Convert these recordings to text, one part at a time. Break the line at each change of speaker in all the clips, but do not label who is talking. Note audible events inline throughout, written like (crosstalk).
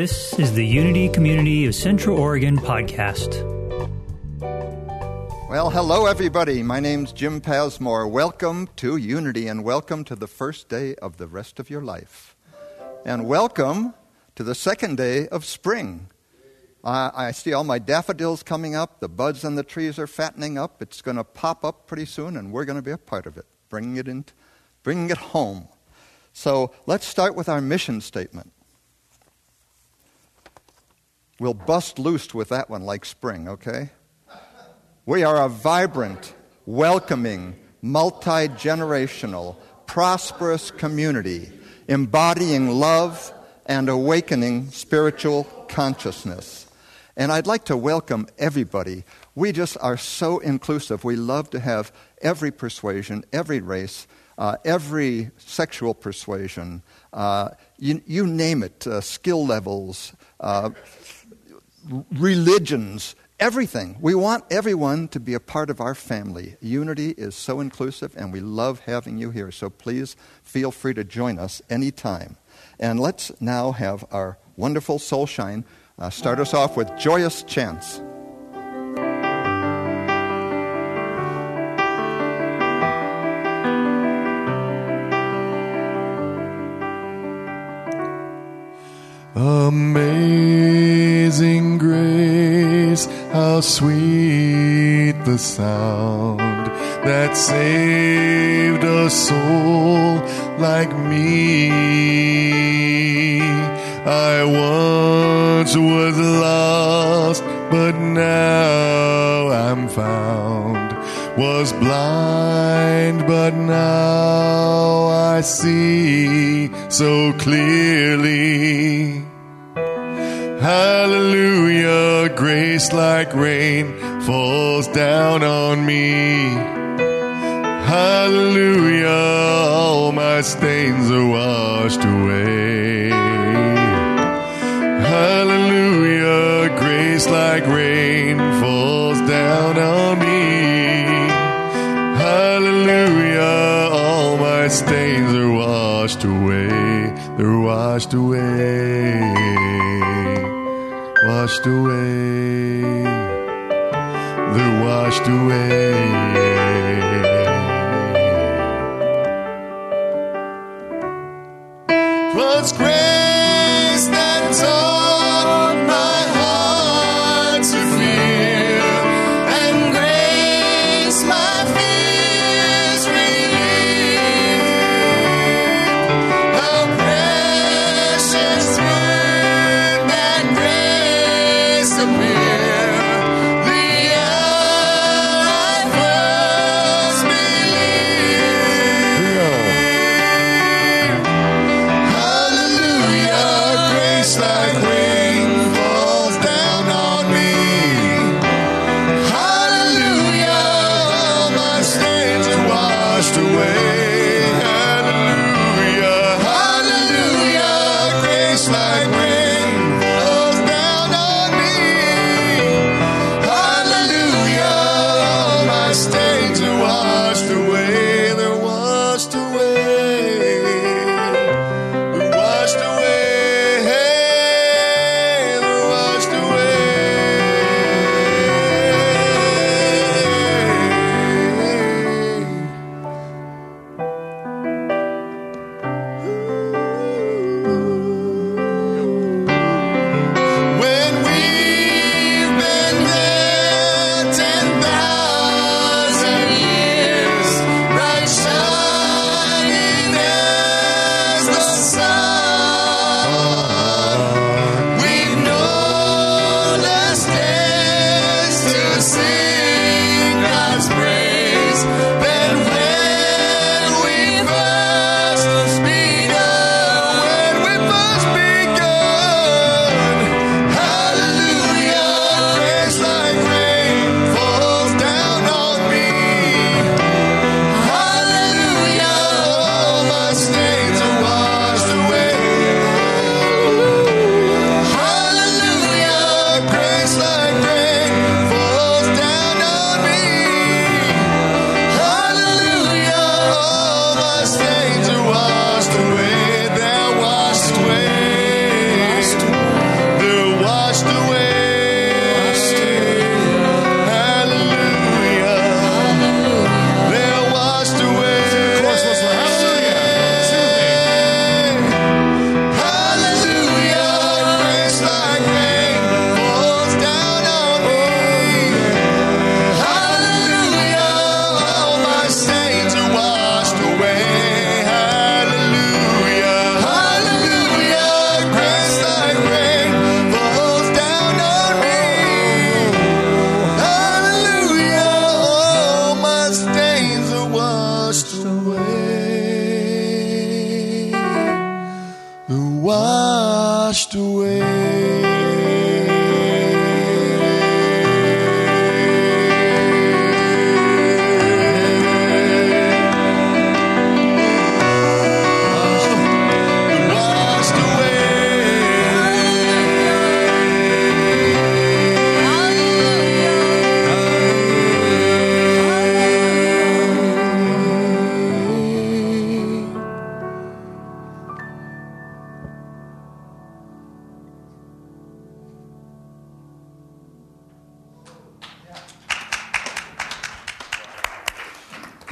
This is the Unity Community of Central Oregon podcast.
Well, hello, everybody. My name's Jim Pasmore. Welcome to Unity and welcome to the first day of the rest of your life. And welcome to the second day of spring. I see all my daffodils coming up. The buds on the trees are fattening up. It's going to pop up pretty soon, and we're going to be a part of it, bringing it, in, bringing it home. So let's start with our mission statement. We'll bust loose with that one like spring, okay? We are a vibrant, welcoming, multi generational, prosperous community embodying love and awakening spiritual consciousness. And I'd like to welcome everybody. We just are so inclusive. We love to have every persuasion, every race, uh, every sexual persuasion, uh, you, you, name it, uh, skill levels, uh, religions, everything. We want everyone to be a part of our family. Unity is so inclusive, and we love having you here. So please feel free to join us anytime. And let's now have our wonderful Soulshine uh, start us off with Joyous Chance.
Amazing how sweet the sound that saved a soul like me. I once was lost, but now I'm found. Was blind, but now I see so clearly. Hallelujah, grace like rain falls down on me. Hallelujah, all my stains are washed away. Hallelujah, grace like rain falls down on me. Hallelujah, all my stains are washed away. They're washed away washed away. They're washed away. Twas grace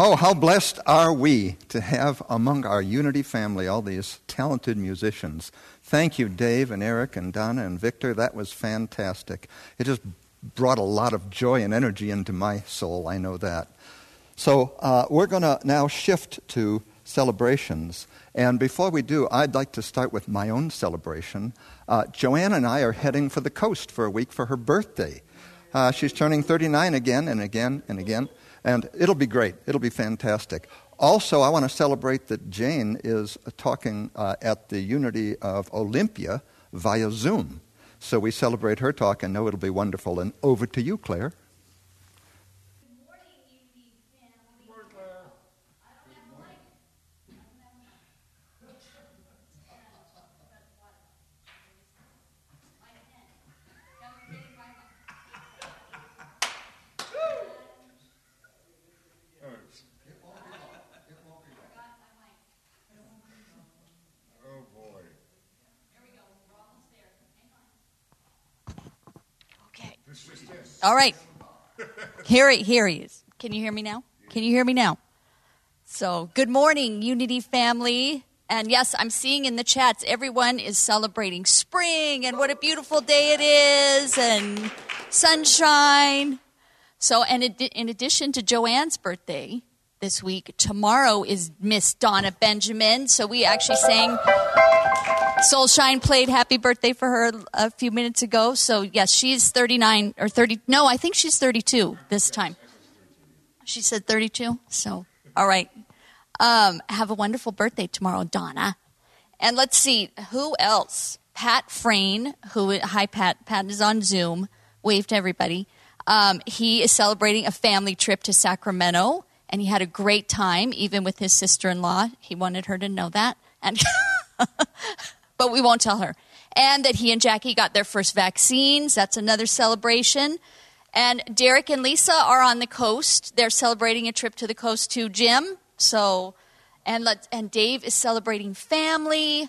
Oh, how blessed are we to have among our Unity family all these talented musicians. Thank you, Dave and Eric and Donna and Victor. That was fantastic. It just brought a lot of joy and energy into my soul. I know that. So uh, we're going to now shift to celebrations. And before we do, I'd like to start with my own celebration. Uh, Joanne and I are heading for the coast for a week for her birthday. Uh, she's turning 39 again and again and again. And it'll be great. It'll be fantastic. Also, I want to celebrate that Jane is talking uh, at the Unity of Olympia via Zoom. So we celebrate her talk and know it'll be wonderful. And over to you, Claire.
All right. Here, here he is. Can you hear me now? Can you hear me now? So, good morning, Unity family. And yes, I'm seeing in the chats everyone is celebrating spring and what a beautiful day it is and sunshine. So, and in addition to Joanne's birthday this week, tomorrow is Miss Donna Benjamin. So, we actually sang Soulshine played happy birthday for her a few minutes ago. So, yes, she's 39 or 30. No, I think she's 32 this time. She said 32. So, all right. Um, have a wonderful birthday tomorrow, Donna. And let's see, who else? Pat Frayne, who, hi, Pat. Pat is on Zoom. Wave to everybody. Um, he is celebrating a family trip to Sacramento, and he had a great time, even with his sister in law. He wanted her to know that. And. (laughs) (laughs) but we won't tell her. And that he and Jackie got their first vaccines. That's another celebration. And Derek and Lisa are on the coast. They're celebrating a trip to the coast to Jim. So, and let and Dave is celebrating family.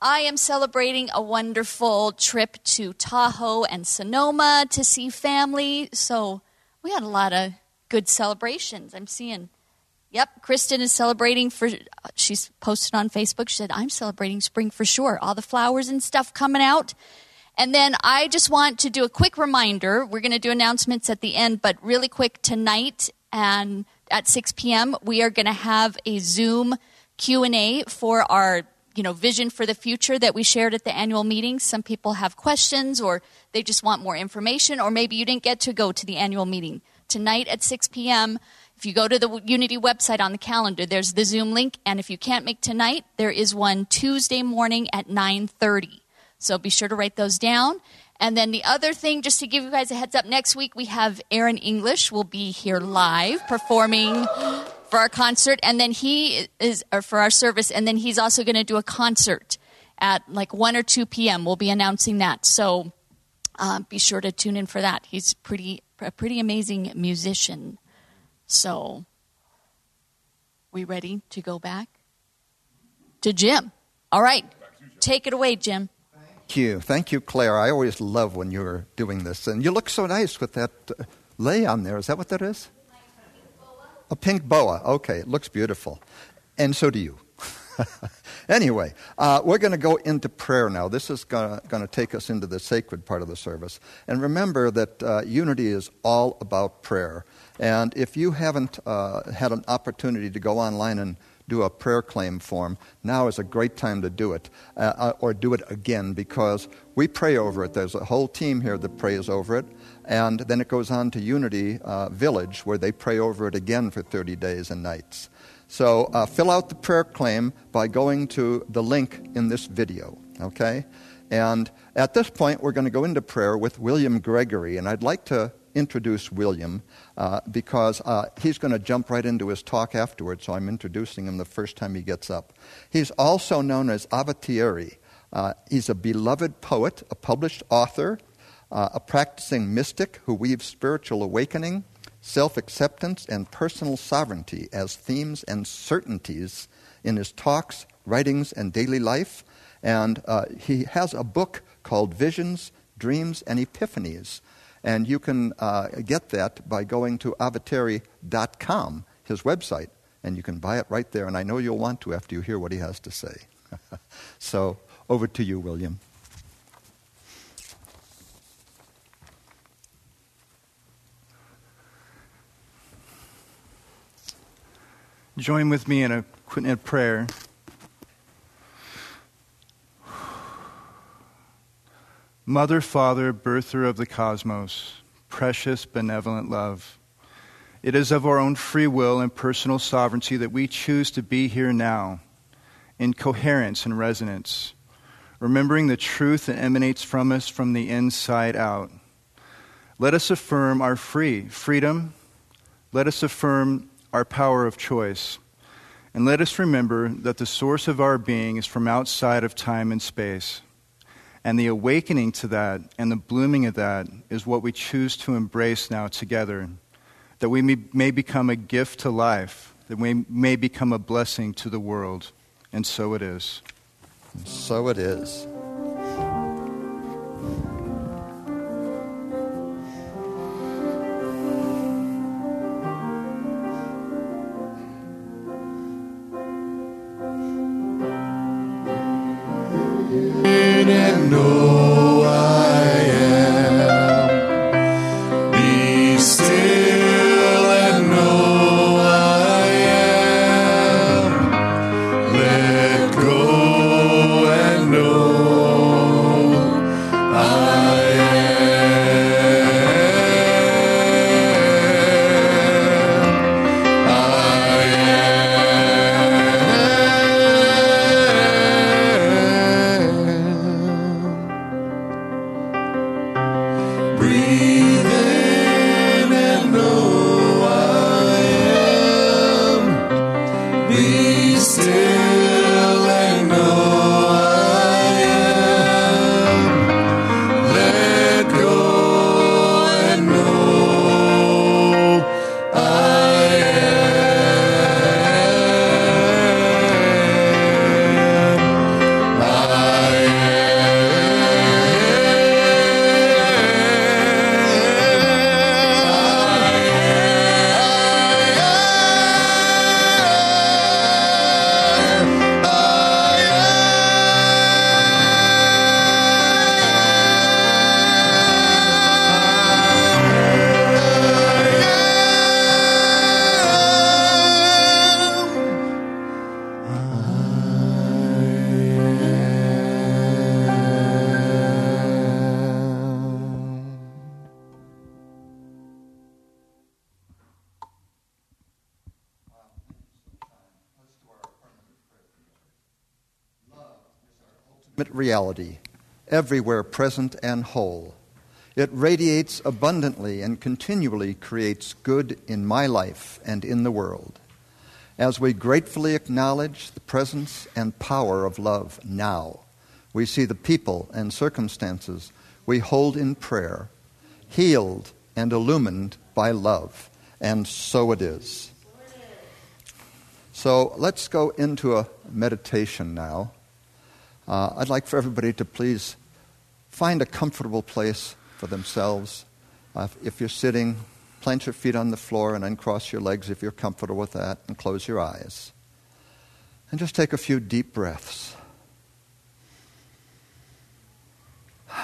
I am celebrating a wonderful trip to Tahoe and Sonoma to see family. So, we had a lot of good celebrations. I'm seeing Yep, Kristen is celebrating for. She's posted on Facebook. She said, "I'm celebrating spring for sure. All the flowers and stuff coming out." And then I just want to do a quick reminder. We're going to do announcements at the end, but really quick tonight and at 6 p.m. we are going to have a Zoom Q and A for our you know vision for the future that we shared at the annual meeting. Some people have questions, or they just want more information, or maybe you didn't get to go to the annual meeting tonight at 6 p.m. If you go to the Unity website on the calendar, there's the Zoom link, and if you can't make tonight, there is one Tuesday morning at 9:30. So be sure to write those down. And then the other thing, just to give you guys a heads up, next week we have Aaron English will be here live performing for our concert, and then he is or for our service, and then he's also going to do a concert at like 1 or 2 p.m. We'll be announcing that. So uh, be sure to tune in for that. He's pretty a pretty amazing musician. So, we ready to go back to Jim? All right, take it away, Jim.
Thank you. Thank you, Claire. I always love when you're doing this. And you look so nice with that lei on there. Is that what that is? A pink boa. Okay, it looks beautiful. And so do you. (laughs) anyway, uh, we're going to go into prayer now. This is going to take us into the sacred part of the service. And remember that uh, unity is all about prayer. And if you haven't uh, had an opportunity to go online and do a prayer claim form, now is a great time to do it, uh, or do it again, because we pray over it. There's a whole team here that prays over it, and then it goes on to Unity uh, Village, where they pray over it again for 30 days and nights. So uh, fill out the prayer claim by going to the link in this video, okay? And at this point, we're going to go into prayer with William Gregory, and I'd like to introduce William uh, because uh, he's going to jump right into his talk afterwards, so I'm introducing him the first time he gets up. He's also known as Avatiri. Uh, he's a beloved poet, a published author, uh, a practicing mystic who weaves spiritual awakening, self acceptance, and personal sovereignty as themes and certainties in his talks, writings, and daily life. And uh, he has a book called Visions, Dreams, and Epiphanies and you can uh, get that by going to avatiri.com his website, and you can buy it right there. And I know you'll want to after you hear what he has to say. (laughs) so, over to you, William.
Join with me in a, in a prayer. Mother, Father, birther of the cosmos, precious, benevolent love. It is of our own free will and personal sovereignty that we choose to be here now, in coherence and resonance, remembering the truth that emanates from us from the inside out. Let us affirm our free freedom. Let us affirm our power of choice. And let us remember that the source of our being is from outside of time and space. And the awakening to that and the blooming of that is what we choose to embrace now together. That we may, become a gift to life, that we may become a blessing to the world. And so it is.
So it is.
Know
reality, everywhere present and whole. It radiates abundantly and continually creates good in my life and in the world. As we gratefully acknowledge the presence and power of love now, we see the people and circumstances we hold in prayer healed and illumined by love. And so it is. So let's go into a meditation now. Uh, I'd like for everybody to please find a comfortable place for themselves. Uh, if you're sitting, plant your feet on the floor and uncross your legs if you're comfortable with that, and close your eyes. And just take a few deep breaths. (sighs)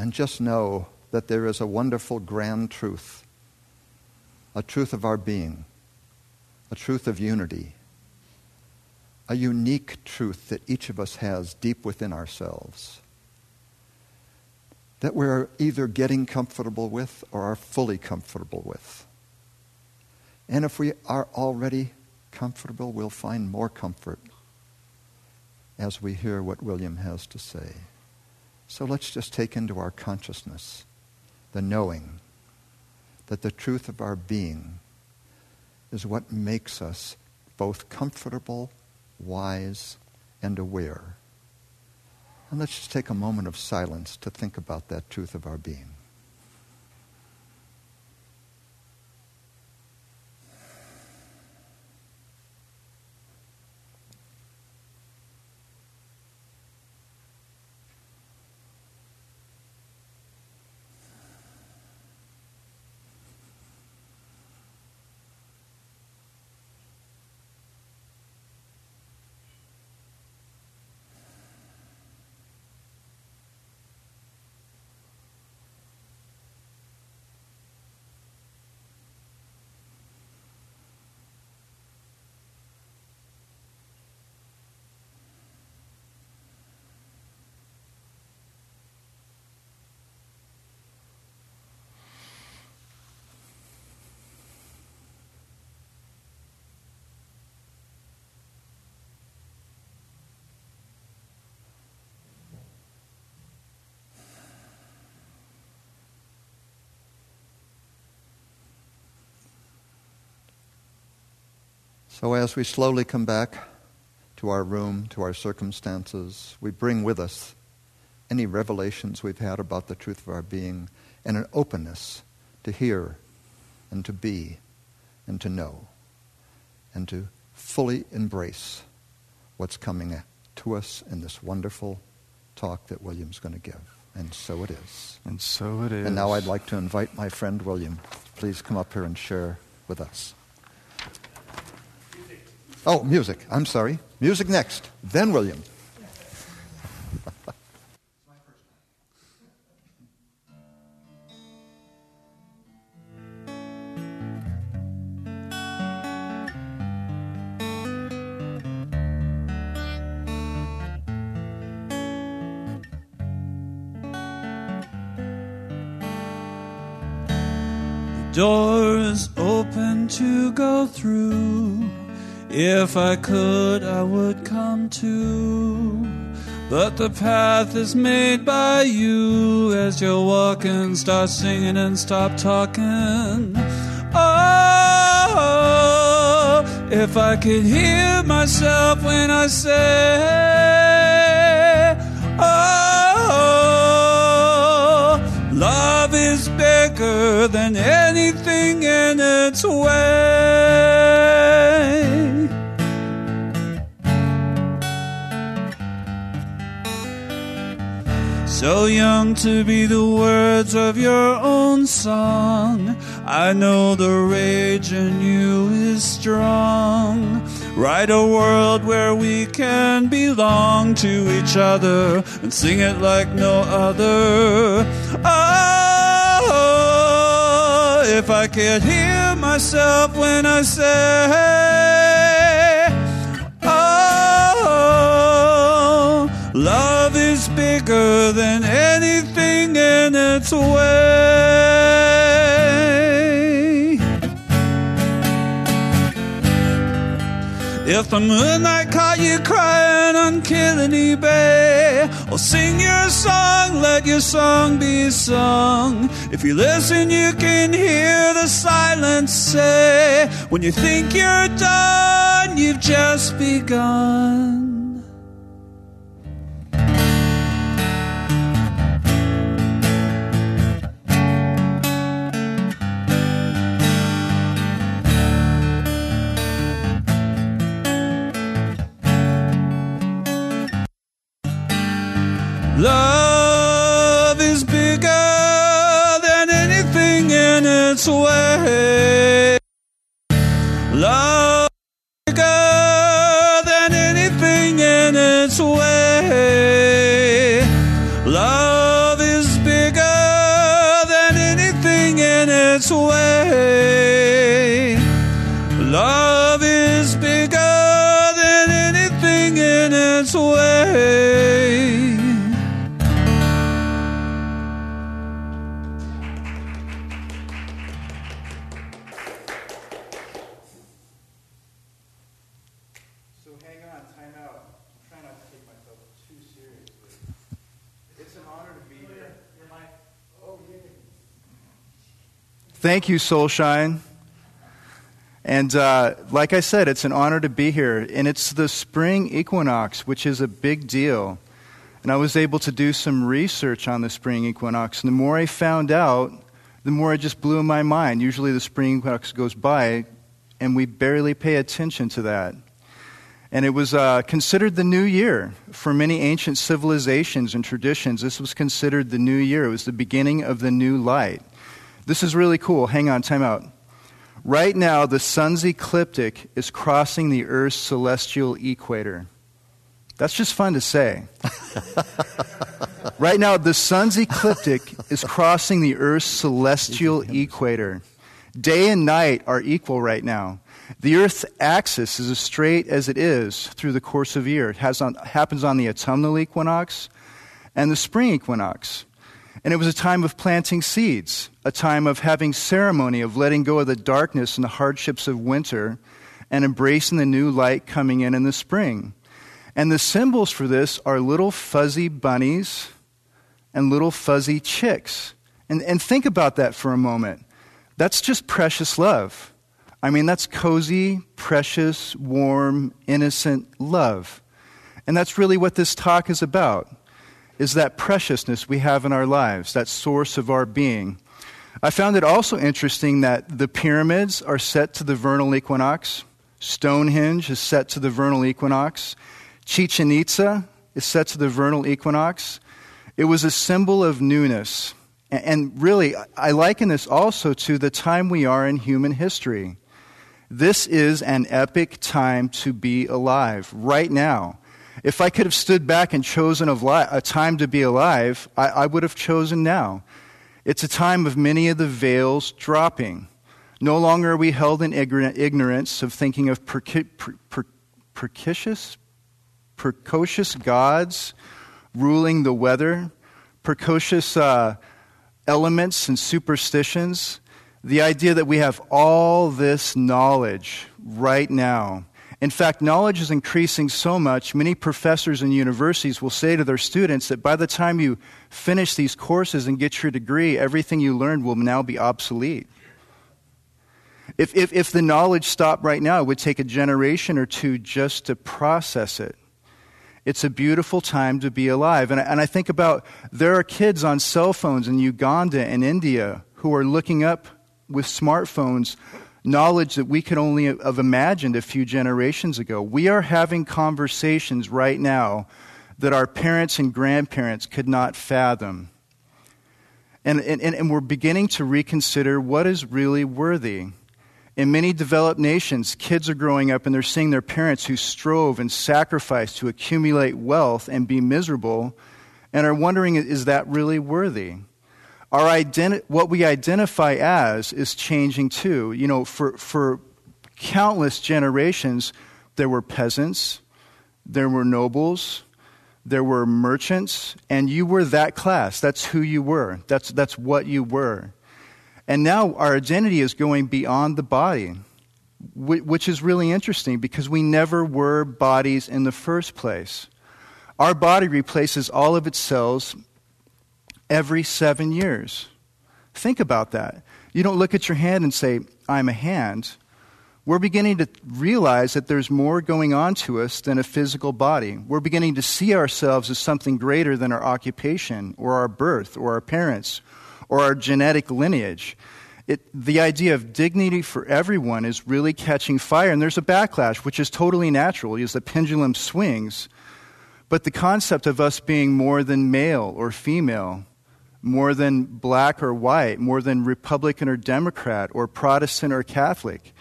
And just know that there is a wonderful, grand truth, a truth of our being, a truth of unity, a unique truth that each of us has deep within ourselves that we're either getting comfortable with or are fully comfortable with. And if we are already comfortable, we'll find more comfort as we hear what William has to say. So let's just take into our consciousness the knowing that the truth of our being is what makes us both comfortable, wise, and aware. And let's just take a moment of silence to think about that truth of our being. So, as we slowly come back to our room, to our circumstances, we bring with us any revelations we've had about the truth of our being and an openness to hear and to be and to know and to fully embrace what's coming to us in this wonderful talk that William's going to give. And so it is.
And so it is.
And now I'd like to invite my friend William. Please come up here and share with us. Oh, music. I'm sorry. Music next. Then William.
If I could, I would come too. But the path is made by you as you're walking. Start singing and stop talking. Oh, if I could hear myself when I say, Oh, love is bigger than anything in its way. So young to be the words of your own song. I know the rage in you is strong. Write a world where we can belong to each other and sing it like no other. Oh, if I could hear myself when I say, Oh, love bigger than anything in its way. If the moonlight caught you crying on Killiney Bay, or sing your song, let your song be sung. If you listen, you can hear the silence say, When you think you're done, you've just begun. In way. Love bigger than anything in its way. Love is bigger than anything in its way. Love is bigger than anything in its way.
Thank you, Soulshine. And uh, like I said, it's an honor to be here. And it's the spring equinox, which is a big deal. And I was able to do some research on the spring equinox. And the more I found out, the more it just blew my mind. Usually the spring equinox goes by, and we barely pay attention to that. And it was uh, considered the new year. For many ancient civilizations and traditions, this was considered the new year. It was the beginning of the new light. This is really cool. Hang on, time out. Right now, the sun's ecliptic is crossing the Earth's celestial equator. That's just fun to say. (laughs) right now, the sun's ecliptic is crossing the Earth's celestial equator. Day and night are equal right now. The Earth's axis is as straight as it is through the course of year. It has on, happens on the autumnal equinox and the spring equinox. And it was a time of planting seeds, a time of having ceremony, of letting go of the darkness and the hardships of winter, and embracing the new light coming in in the spring. And the symbols for this are little fuzzy bunnies and little fuzzy chicks. And, and think about that for a moment. That's just precious love. I mean, that's cozy, precious, warm, innocent love. And that's really what this talk is about. Is that preciousness we have in our lives, that source of our being. I found it also interesting that the pyramids are set to the vernal equinox. Stonehenge is set to the vernal equinox. Chichen Itza is set to the vernal equinox. It was a symbol of newness. And really, I liken this also to the time we are in human history. This is an epic time to be alive, right now. If I could have stood back and chosen a time to be alive, I, would have chosen now. It's a time of many of the veils dropping. No longer are we held in ignorance of thinking of precocious, precocious gods ruling the weather, precocious uh, elements and superstitions. The idea that we have all this knowledge right now in fact, knowledge is increasing so much, many professors and universities will say to their students that by the time you finish these courses and get your degree, everything you learned will now be obsolete. If, if, if the knowledge stopped right now, it would take a generation or two just to process it. It's a beautiful time to be alive. And, and I think about there are kids on cell phones in Uganda and India who are looking up with smartphones knowledge that we could only have imagined a few generations ago. We are having conversations right now that our parents and grandparents could not fathom. And, and, and we're beginning to reconsider what is really worthy. In many developed nations, kids are growing up and they're seeing their parents who strove and sacrificed to accumulate wealth and be miserable and are wondering, is that really worthy? Our identi- what we identify as is changing too. You know, for, for countless generations, there were peasants, there were nobles, there were merchants, and you were that class. That's who you were, that's, that's what you were. And now our identity is going beyond the body, which is really interesting because we never were bodies in the first place. Our body replaces all of its cells every seven years. Think about that. You don't look at your hand and say, I'm a hand. We're beginning to realize that there's more going on to us than a physical body. We're beginning to see ourselves as something greater than our occupation or our birth or our parents or our genetic lineage. It, the idea of dignity for everyone is really catching fire, and there's a backlash, which is totally natural as the pendulum swings. But the concept of us being more than male or female, more than black or white, more than Republican or Democrat, or Protestant or Catholic.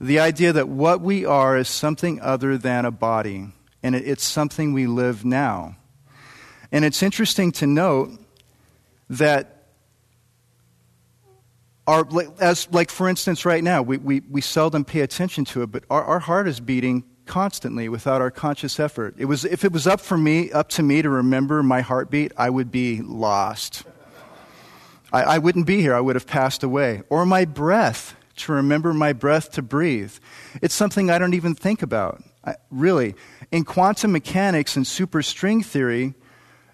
The idea that what we are is something other than a body, and it's something we live now. And it's interesting to note that our, as like for instance right now we, we, we seldom pay attention to it but our, our heart is beating constantly without our conscious effort it was if it was up for me up to me to remember my heartbeat i would be lost I, I wouldn't be here. I would have passed away. Or my breath, to remember my breath to breathe. It's something I don't even think about. I, really. In quantum mechanics and superstring theory,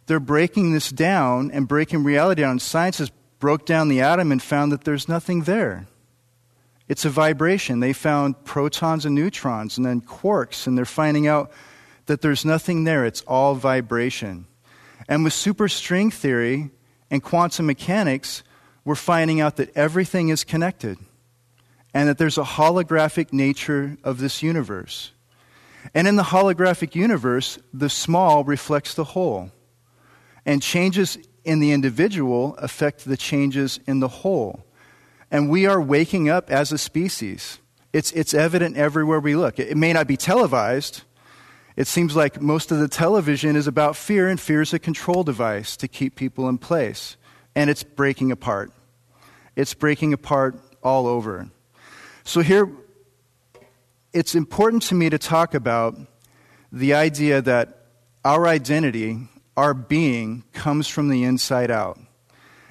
they're breaking this down and breaking reality down. Science has broke down the atom and found that there's nothing there. It's a vibration. They found protons and neutrons and then quarks, and they're finding out that there's nothing there. It's all vibration. And with superstring theory, and quantum mechanics, we're finding out that everything is connected and that there's a holographic nature of this universe. And in the holographic universe, the small reflects the whole. And changes in the individual affect the changes in the whole. And we are waking up as a species. It's, it's evident everywhere we look. It, it may not be televised, it seems like most of the television is about fear, and fear is a control device to keep people in place. And it's breaking apart. It's breaking apart all over. So, here, it's important to me to talk about the idea that our identity, our being, comes from the inside out.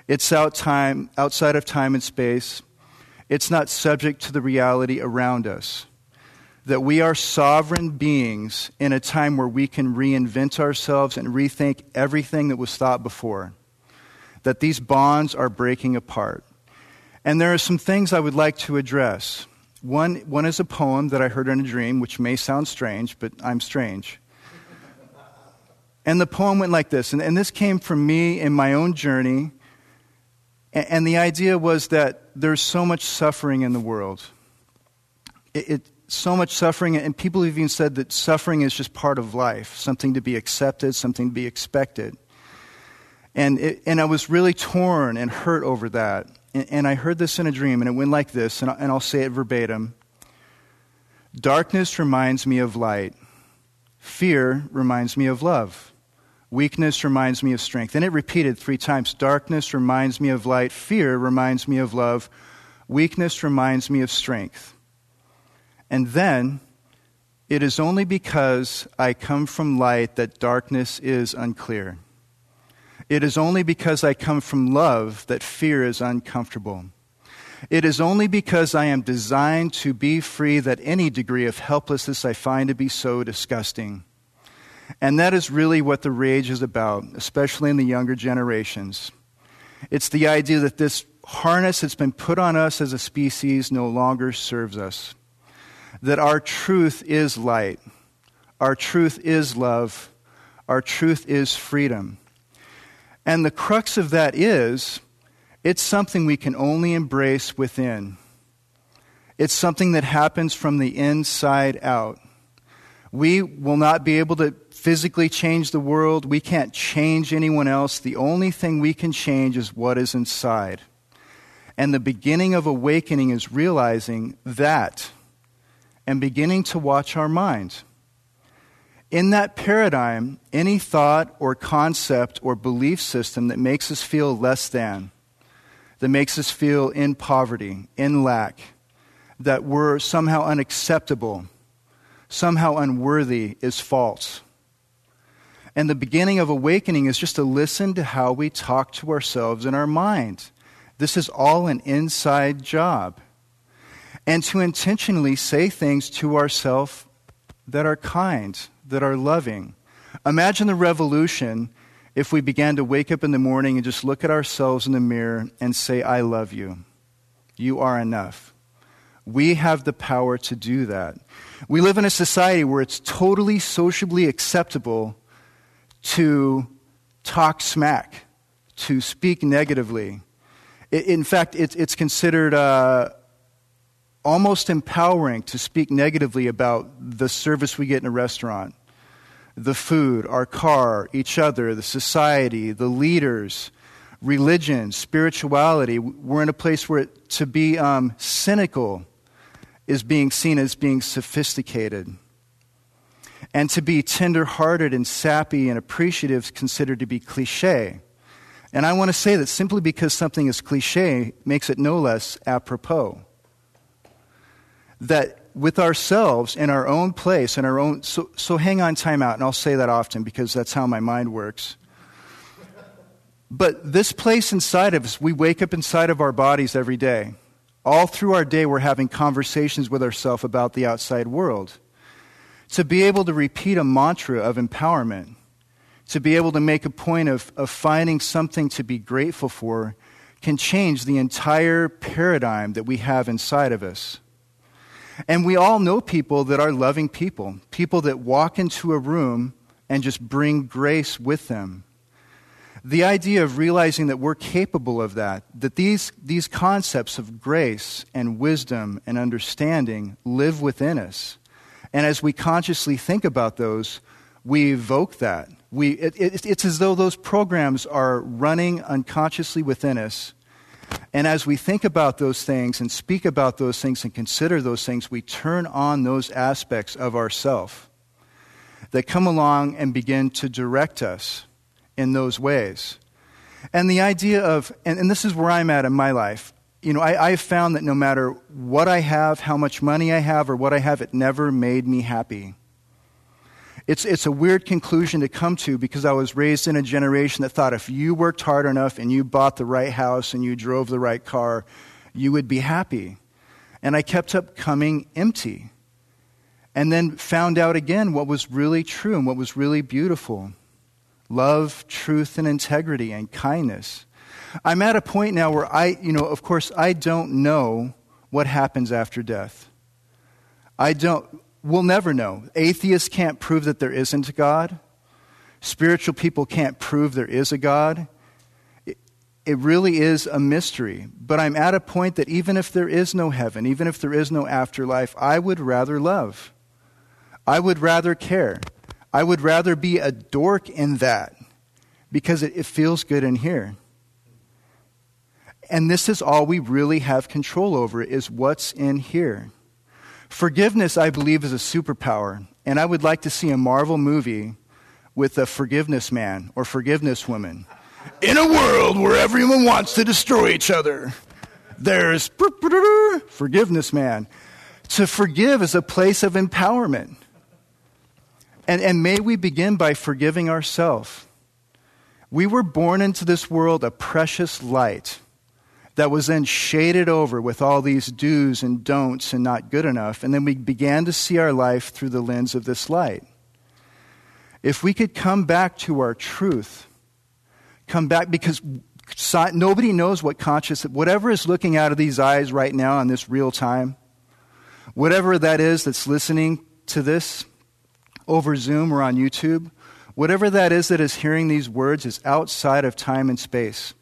It's out time, outside of time and space. It's not subject to the reality around us that we are sovereign beings in a time where we can reinvent ourselves and rethink everything that was thought before. That these bonds are breaking apart. And there are some things I would like to address. One, one is a poem that I heard in a dream, which may sound strange, but I'm strange. And the poem went like this, and, and this came from me in my own journey. And, and the idea was that there's so much suffering in the world. It, it, so much suffering, and people have even said that suffering is just part of life, something to be accepted, something to be expected. And, it, and I was really torn and hurt over that. And, and I heard this in a dream, and it went like this, and, I, and I'll say it verbatim Darkness reminds me of light, fear reminds me of love. Weakness reminds me of strength. And it repeated three times. Darkness reminds me of light. Fear reminds me of love. Weakness reminds me of strength. And then, it is only because I come from light that darkness is unclear. It is only because I come from love that fear is uncomfortable. It is only because I am designed to be free that any degree of helplessness I find to be so disgusting. And that is really what the rage is about, especially in the younger generations. It's the idea that this harness that's been put on us as a species no longer serves us. That our truth is light, our truth is love, our truth is freedom. And the crux of that is it's something we can only embrace within. It's something that happens from the inside out. We will not be able to physically change the world. We can't change anyone else. The only thing we can change is what is inside. And the beginning of awakening is realizing that and beginning to watch our mind. In that paradigm, any thought or concept or belief system that makes us feel less than, that makes us feel in poverty, in lack, that we're somehow unacceptable, somehow unworthy, is false. And the beginning of awakening is just to listen to how we talk to ourselves in our mind. This is all an inside job. And to intentionally say things to ourselves that are kind, that are loving. Imagine the revolution if we began to wake up in the morning and just look at ourselves in the mirror and say, I love you. You are enough. We have the power to do that. We live in a society where it's totally sociably acceptable to talk smack, to speak negatively. In fact, it's considered uh, almost empowering to speak negatively about the service we get in a restaurant the food, our car, each other, the society, the leaders, religion, spirituality. We're in a place where to be um, cynical is being seen as being sophisticated. And to be tenderhearted and sappy and appreciative is considered to be cliche. And I want to say that simply because something is cliche makes it no less apropos. That with ourselves in our own place, in our own. So, so hang on, time out, and I'll say that often because that's how my mind works. But this place inside of us, we wake up inside of our bodies every day. All through our day, we're having conversations with ourselves about the outside world. To be able to repeat a mantra of empowerment, to be able to make a point of, of finding something to be grateful for, can change the entire paradigm that we have inside of us. And we all know people that are loving people, people that walk into a room and just bring grace with them. The idea of realizing that we're capable of that, that these, these concepts of grace and wisdom and understanding live within us. And as we consciously think about those, we evoke that. We, it, it, it's as though those programs are running unconsciously within us and as we think about those things and speak about those things and consider those things, we turn on those aspects of ourself that come along and begin to direct us in those ways. And the idea of, and, and this is where I'm at in my life, you know, I, I've found that no matter what I have, how much money I have, or what I have, it never made me happy. It's, it's a weird conclusion to come to because I was raised in a generation that thought if you worked hard enough and you bought the right house and you drove the right car, you would be happy. And I kept up coming empty. And then found out again what was really true and what was really beautiful love, truth, and integrity and kindness. I'm at a point now where I, you know, of course, I don't know what happens after death. I don't, we'll never know. Atheists can't prove that there isn't a God. Spiritual people can't prove there is a God. It, it really is a mystery. But I'm at a point that even if there is no heaven, even if there is no afterlife, I would rather love. I would rather care. I would rather be a dork in that because it, it feels good in here. And this is all we really have control over is what's in here. Forgiveness, I believe, is a superpower. And I would like to see a Marvel movie with a forgiveness man or forgiveness woman. In a world where everyone wants to destroy each other, there's forgiveness man. To forgive is a place of empowerment. And, and may we begin by forgiving ourselves. We were born into this world a precious light that was then shaded over with all these do's and don'ts and not good enough. And then we began to see our life through the lens of this light. If we could come back to our truth, come back because nobody knows what conscious, whatever is looking out of these eyes right now on this real time, whatever that is that's listening to this over Zoom or on YouTube, whatever that is that is hearing these words is outside of time and space.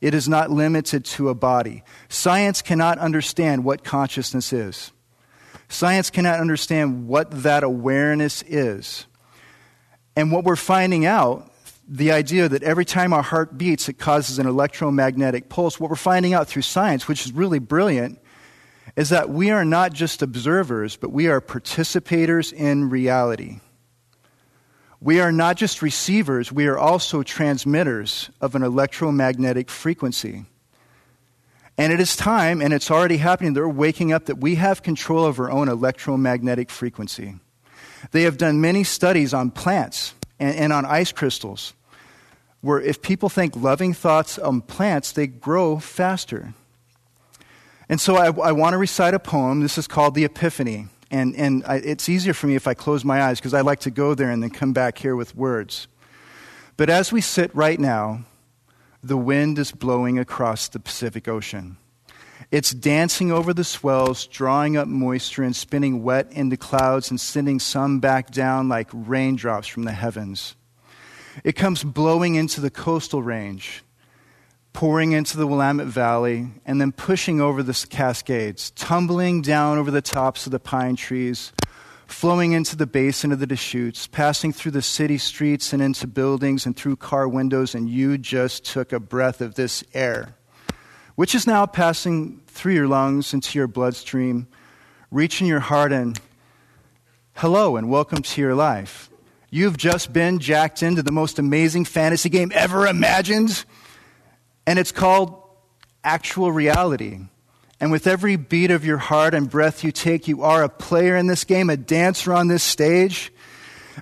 It is not limited to a body. Science cannot understand what consciousness is. Science cannot understand what that awareness is. And what we're finding out, the idea that every time our heart beats, it causes an electromagnetic pulse, what we're finding out through science, which is really brilliant, is that we are not just observers, but we are participators in reality. We are not just receivers, we are also transmitters of an electromagnetic frequency. And it is time, and it's already happening, they're waking up that we have control of our own electromagnetic frequency. They have done many studies on plants and, and on ice crystals, where if people think loving thoughts on plants, they grow faster. And so I, I want to recite a poem. This is called The Epiphany. And, and I, it's easier for me if I close my eyes because I like to go there and then come back here with words. But as we sit right now, the wind is blowing across the Pacific Ocean. It's dancing over the swells, drawing up moisture and spinning wet into clouds and sending some back down like raindrops from the heavens. It comes blowing into the coastal range, pouring into the Willamette Valley, and then pushing over the Cascades, tumbling down over the tops of the pine trees, flowing into the basin of the Deschutes, passing through the city streets and into buildings and through car windows, and you just took a breath of this air, which is now passing through your lungs into your bloodstream, reaching your heart, and hello and welcome to your life. You've just been jacked into the most amazing fantasy game ever imagined and it's called actual reality. And with every beat of your heart and breath you take, you are a player in this game, a dancer on this stage.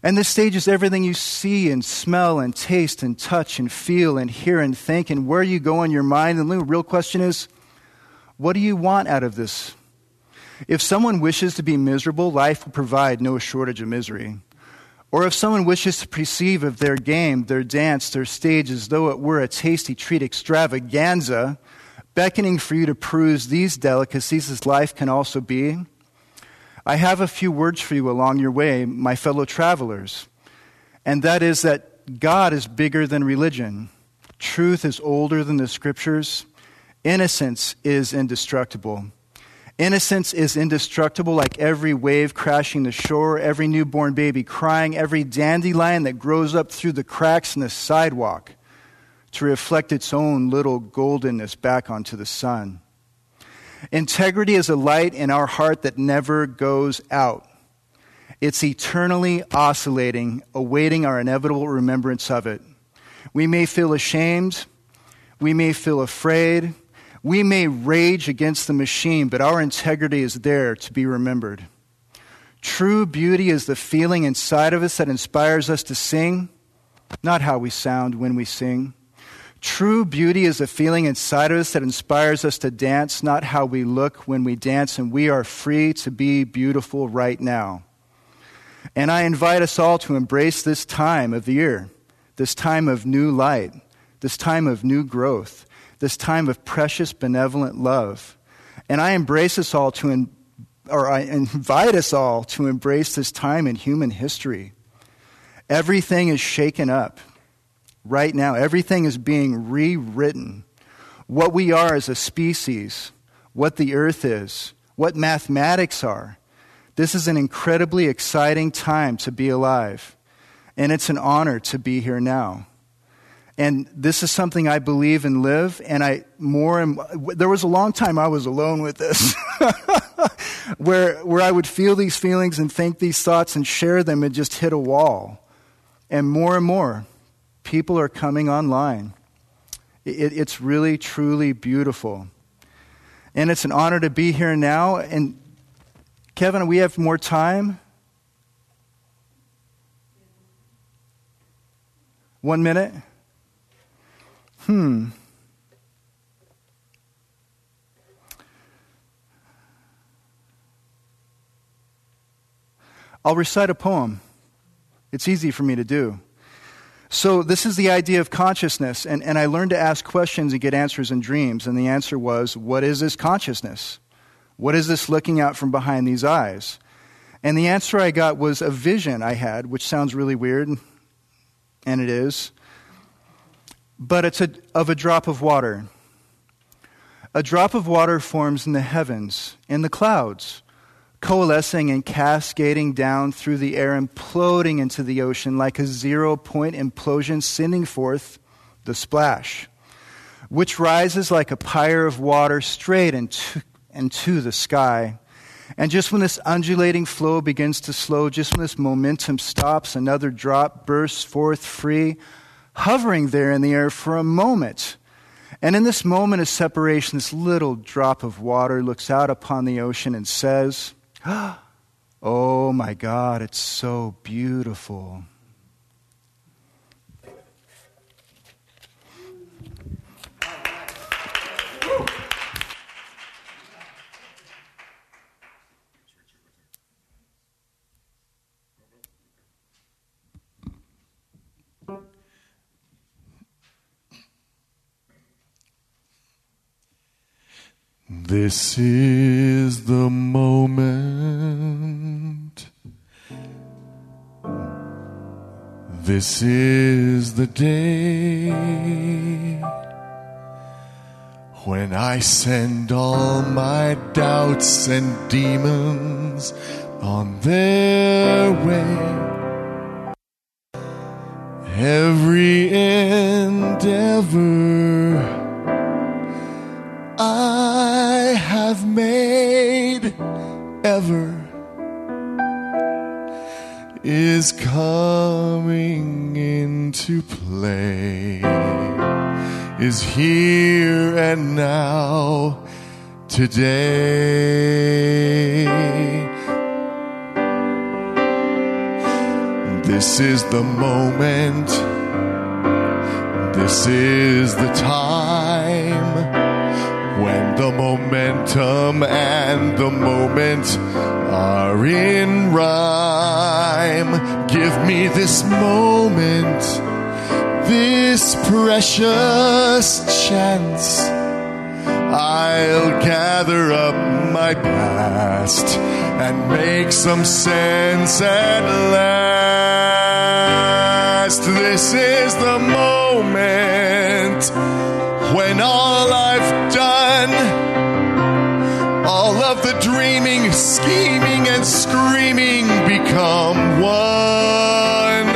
And this stage is everything you see and smell and taste and touch and feel and hear and think and where you go in your mind. And the real question is, what do you want out of this? If someone wishes to be miserable, life will provide no shortage of misery. Or if someone wishes to perceive of their game, their dance, their stage as though it were a tasty treat extravaganza, beckoning for you to peruse these delicacies as life can also be, I have a few words for you along your way, my fellow travelers. And that is that God is bigger than religion. Truth is older than the scriptures. Innocence is indestructible. Innocence is indestructible, like every wave crashing the shore, every newborn baby crying, every dandelion that grows up through the cracks in the sidewalk to reflect its own little goldenness back onto the sun. Integrity is a light in our heart that never goes out. It's eternally oscillating, awaiting our inevitable remembrance of it. We may feel ashamed, we may feel afraid, we may rage against the machine, but our integrity is there to be remembered. True beauty is the feeling inside of us that inspires us to sing, not how we sound when we sing. True beauty is the feeling inside of us that inspires us to dance, not how we look when we dance, and we are free to be beautiful right now. And I invite us all to embrace this time of the year, this time of new light, this time of new growth, this time of precious, benevolent love. And I embrace us all to or I (laughs) invite us all to embrace this time in human history. Everything is shaken up right now, everything is being rewritten. What we are as a species, what the earth is, what mathematics are. This is an incredibly exciting time to be alive, and it's an honor to be here now. And this is something I believe and live, and I more and there was a long time I was alone with this, (laughs) where where I would feel these feelings and think these thoughts and share them and just hit a wall. And more and more, people are coming online. It, it's really, truly beautiful. And it's an honor to be here now. And Kevin, we have more time. One minute? Hmm. I'll recite a poem. It's easy for me to do. So, this is the idea of consciousness. And, and I learned to ask questions and get answers in dreams. And the answer was, What is this consciousness? What is this looking out from behind these eyes? And the answer I got was a vision I had, which sounds really weird, and it is. But it's a, of a drop of water. A drop of water forms in the heavens, in the clouds coalescing and cascading down through the air, imploding into the ocean like a zero point implosion, sending forth the splash, which rises like a pyre of water straight into, into the sky. And just when this undulating flow begins to slow, just when this momentum stops, another drop bursts forth free, hovering there in the air for a moment. And in this moment of separation, this little drop of water looks out upon the ocean and says, (gasps) oh my God, it's so beautiful.
This is the moment. This is the day when I send all my doubts and demons on their way. Every endeavor ever is coming into play, is here and now today. This is the moment, this is the time momentum and the moment are in rhyme. Give me this moment, this precious chance. I'll gather up my past and make some sense at last. This is the moment when all I've done, scheming, and screaming become one.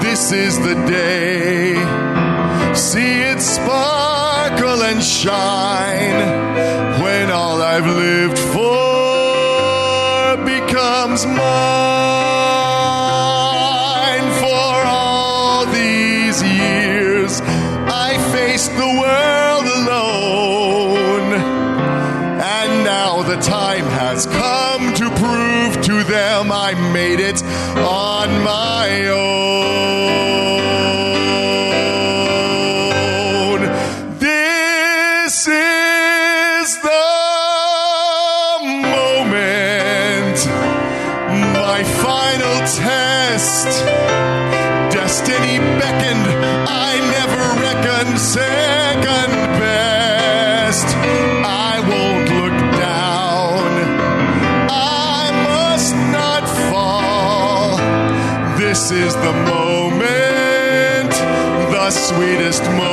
This is the day. See it sparkle and shine when all I've lived for becomes mine. Sweetest moment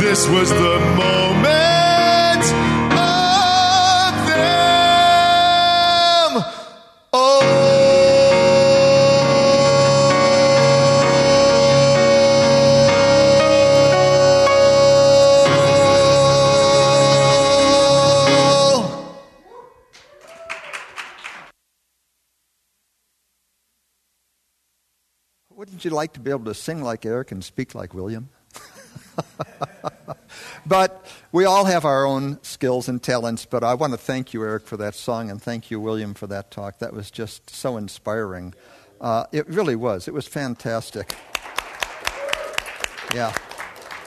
This was the moment of them. Oh.
Wouldn't you like to be able to sing like Eric and speak like William? (laughs) but we all have our own skills and talents. But I want to thank you, Eric, for that song, and thank you, William, for that talk. That was just so inspiring. Uh, it really was. It was fantastic. Yeah.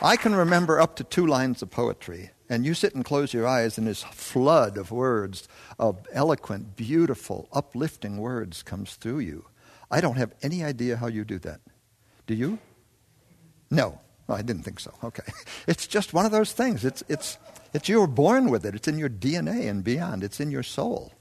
I can remember up to two lines of poetry, and you sit and close your eyes, and this flood of words, of eloquent, beautiful, uplifting words comes through you. I don't have any idea how you do that. Do you? No. I didn't think so. Okay. (laughs) It's just one of those things. It's, it's, it's you were born with it. It's in your DNA and beyond. It's in your soul.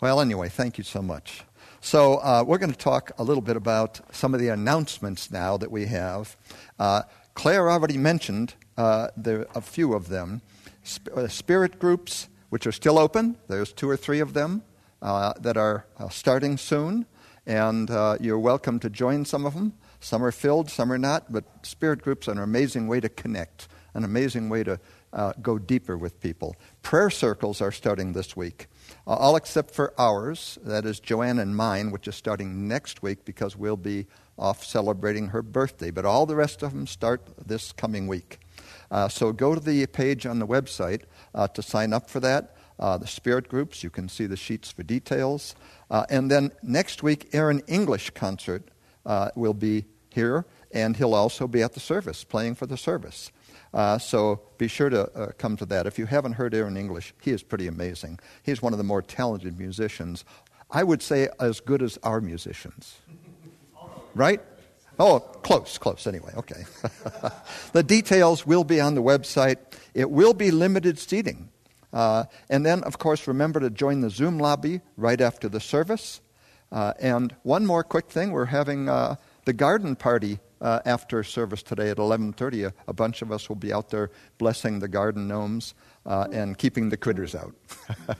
Well, anyway, thank you so much. So, uh, we're going to talk a little bit about some of the announcements now that we have. Uh, Claire already mentioned uh, there, a few of them. Sp- uh, spirit groups, which are still open, there's two or three of them uh, that are uh, starting soon, and you're welcome to join some of them. Some are filled, some are not, but spirit groups are an amazing way to connect, an amazing way to uh, go deeper with people. Prayer circles are starting this week. Uh, all except for ours, that is Joanne and mine, which is starting next week because we'll be off celebrating her birthday. But all the rest of them start this coming week. Uh, so go to the page on the website uh, to sign up for that. Uh, the spirit groups, you can see the sheets for details. Uh, and then next week, Aaron English concert uh, will be here, and he'll also be at the service, playing for the service. Uh, so be sure to uh, come to that. If you haven't heard Aaron English, he is pretty amazing. He's one of the more talented musicians. I would say as good as our musicians. (laughs) Right? Oh, close, close anyway. Okay. (laughs) the details will be on the website. It will be limited seating. Uh, and then, of course, remember to join the Zoom lobby right after the service. Uh, and one more quick thing: we're having uh, the garden party uh, after service today at 11:30. A, a bunch of us will be out there blessing the garden gnomes uh, and keeping the critters out. (laughs)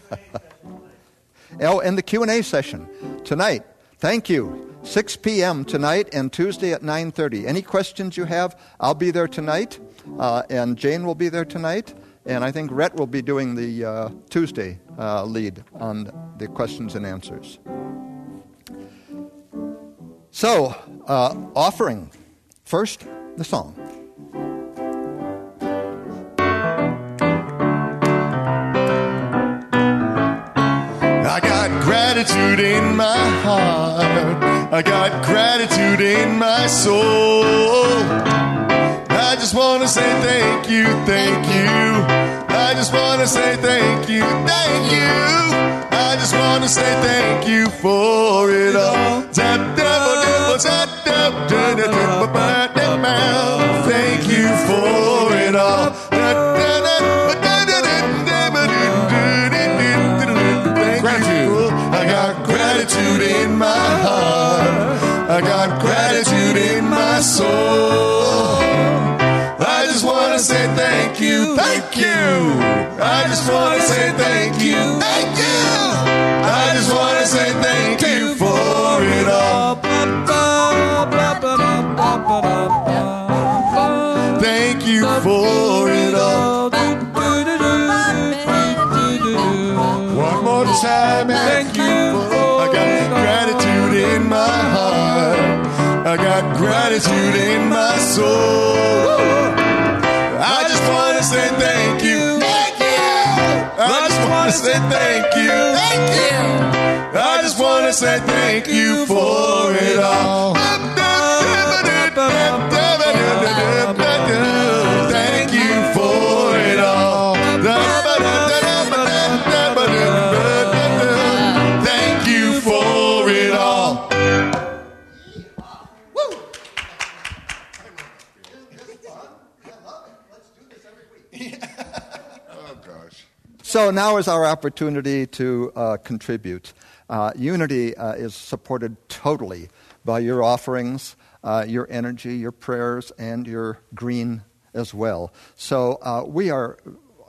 oh, and the Q&A session tonight. Thank you. 6 p.m. tonight and Tuesday at 9:30. Any questions you have, I'll be there tonight, uh, and Jane will be there tonight. And I think Rhett will be doing the uh, Tuesday lead on the questions and answers. So, uh, offering. First, the song.
I got gratitude in my heart. I got gratitude in my soul. I just want to say thank you, thank you. I just want to say thank you, thank you. I just want to say thank you for it all. Thank you for it all. Gratitude. I got gratitude in my heart. I got gratitude in my soul. I just want to say thank you, thank you. I just want to say thank you, thank you. I just want to say gratitude in my soul. I just want to say thank you. Thank you. I just want to say thank you.
Thank you.
I just want to say thank you for it all. Thank you for it all.
So now is our opportunity to uh, contribute. Uh, Unity uh, is supported totally by your offerings, uh, your energy, your prayers, and your green as well. So uh, we are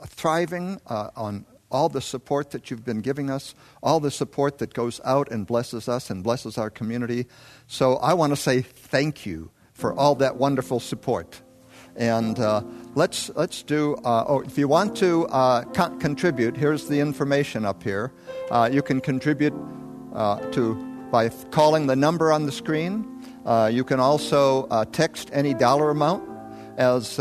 thriving uh, on all the support that you've been giving us, all the support that goes out and blesses us and blesses our community. So I want to say thank you for all that wonderful support. And uh, let's, let's do, uh, oh, if you want to uh, con- contribute, here's the information up here. Uh, you can contribute uh, to, by calling the number on the screen. You can also text any dollar amount, as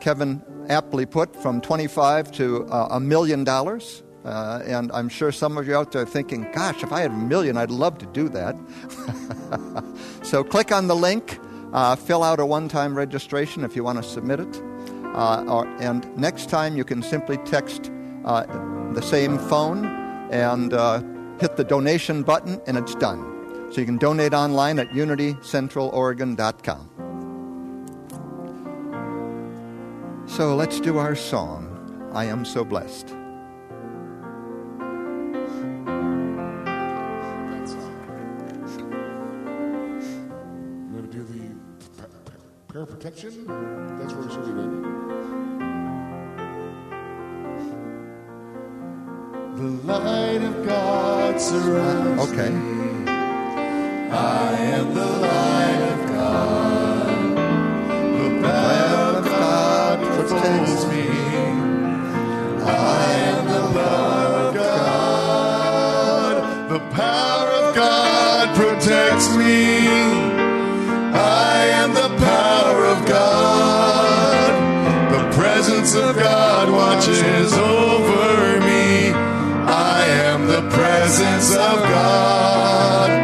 Kevin aptly put, from 25 to a million dollars. Uh, and I'm sure some of you out there are thinking, gosh, if I had a million, I'd love to do that. (laughs) so click on the link. Uh, fill out a one time registration if you want to submit it. Uh, or, and next time you can simply text uh, the same phone and uh, hit the donation button, and it's done. So you can donate online at unitycentraloregon.com. So let's do our song, I Am So Blessed.
Prayer protection? That's where we should be. The light of God surrounds me.
Okay.
me. I am the light of God. The power of God protects me. I am the love of God. The power of God protects me. Of God watches over me. I am the presence of God.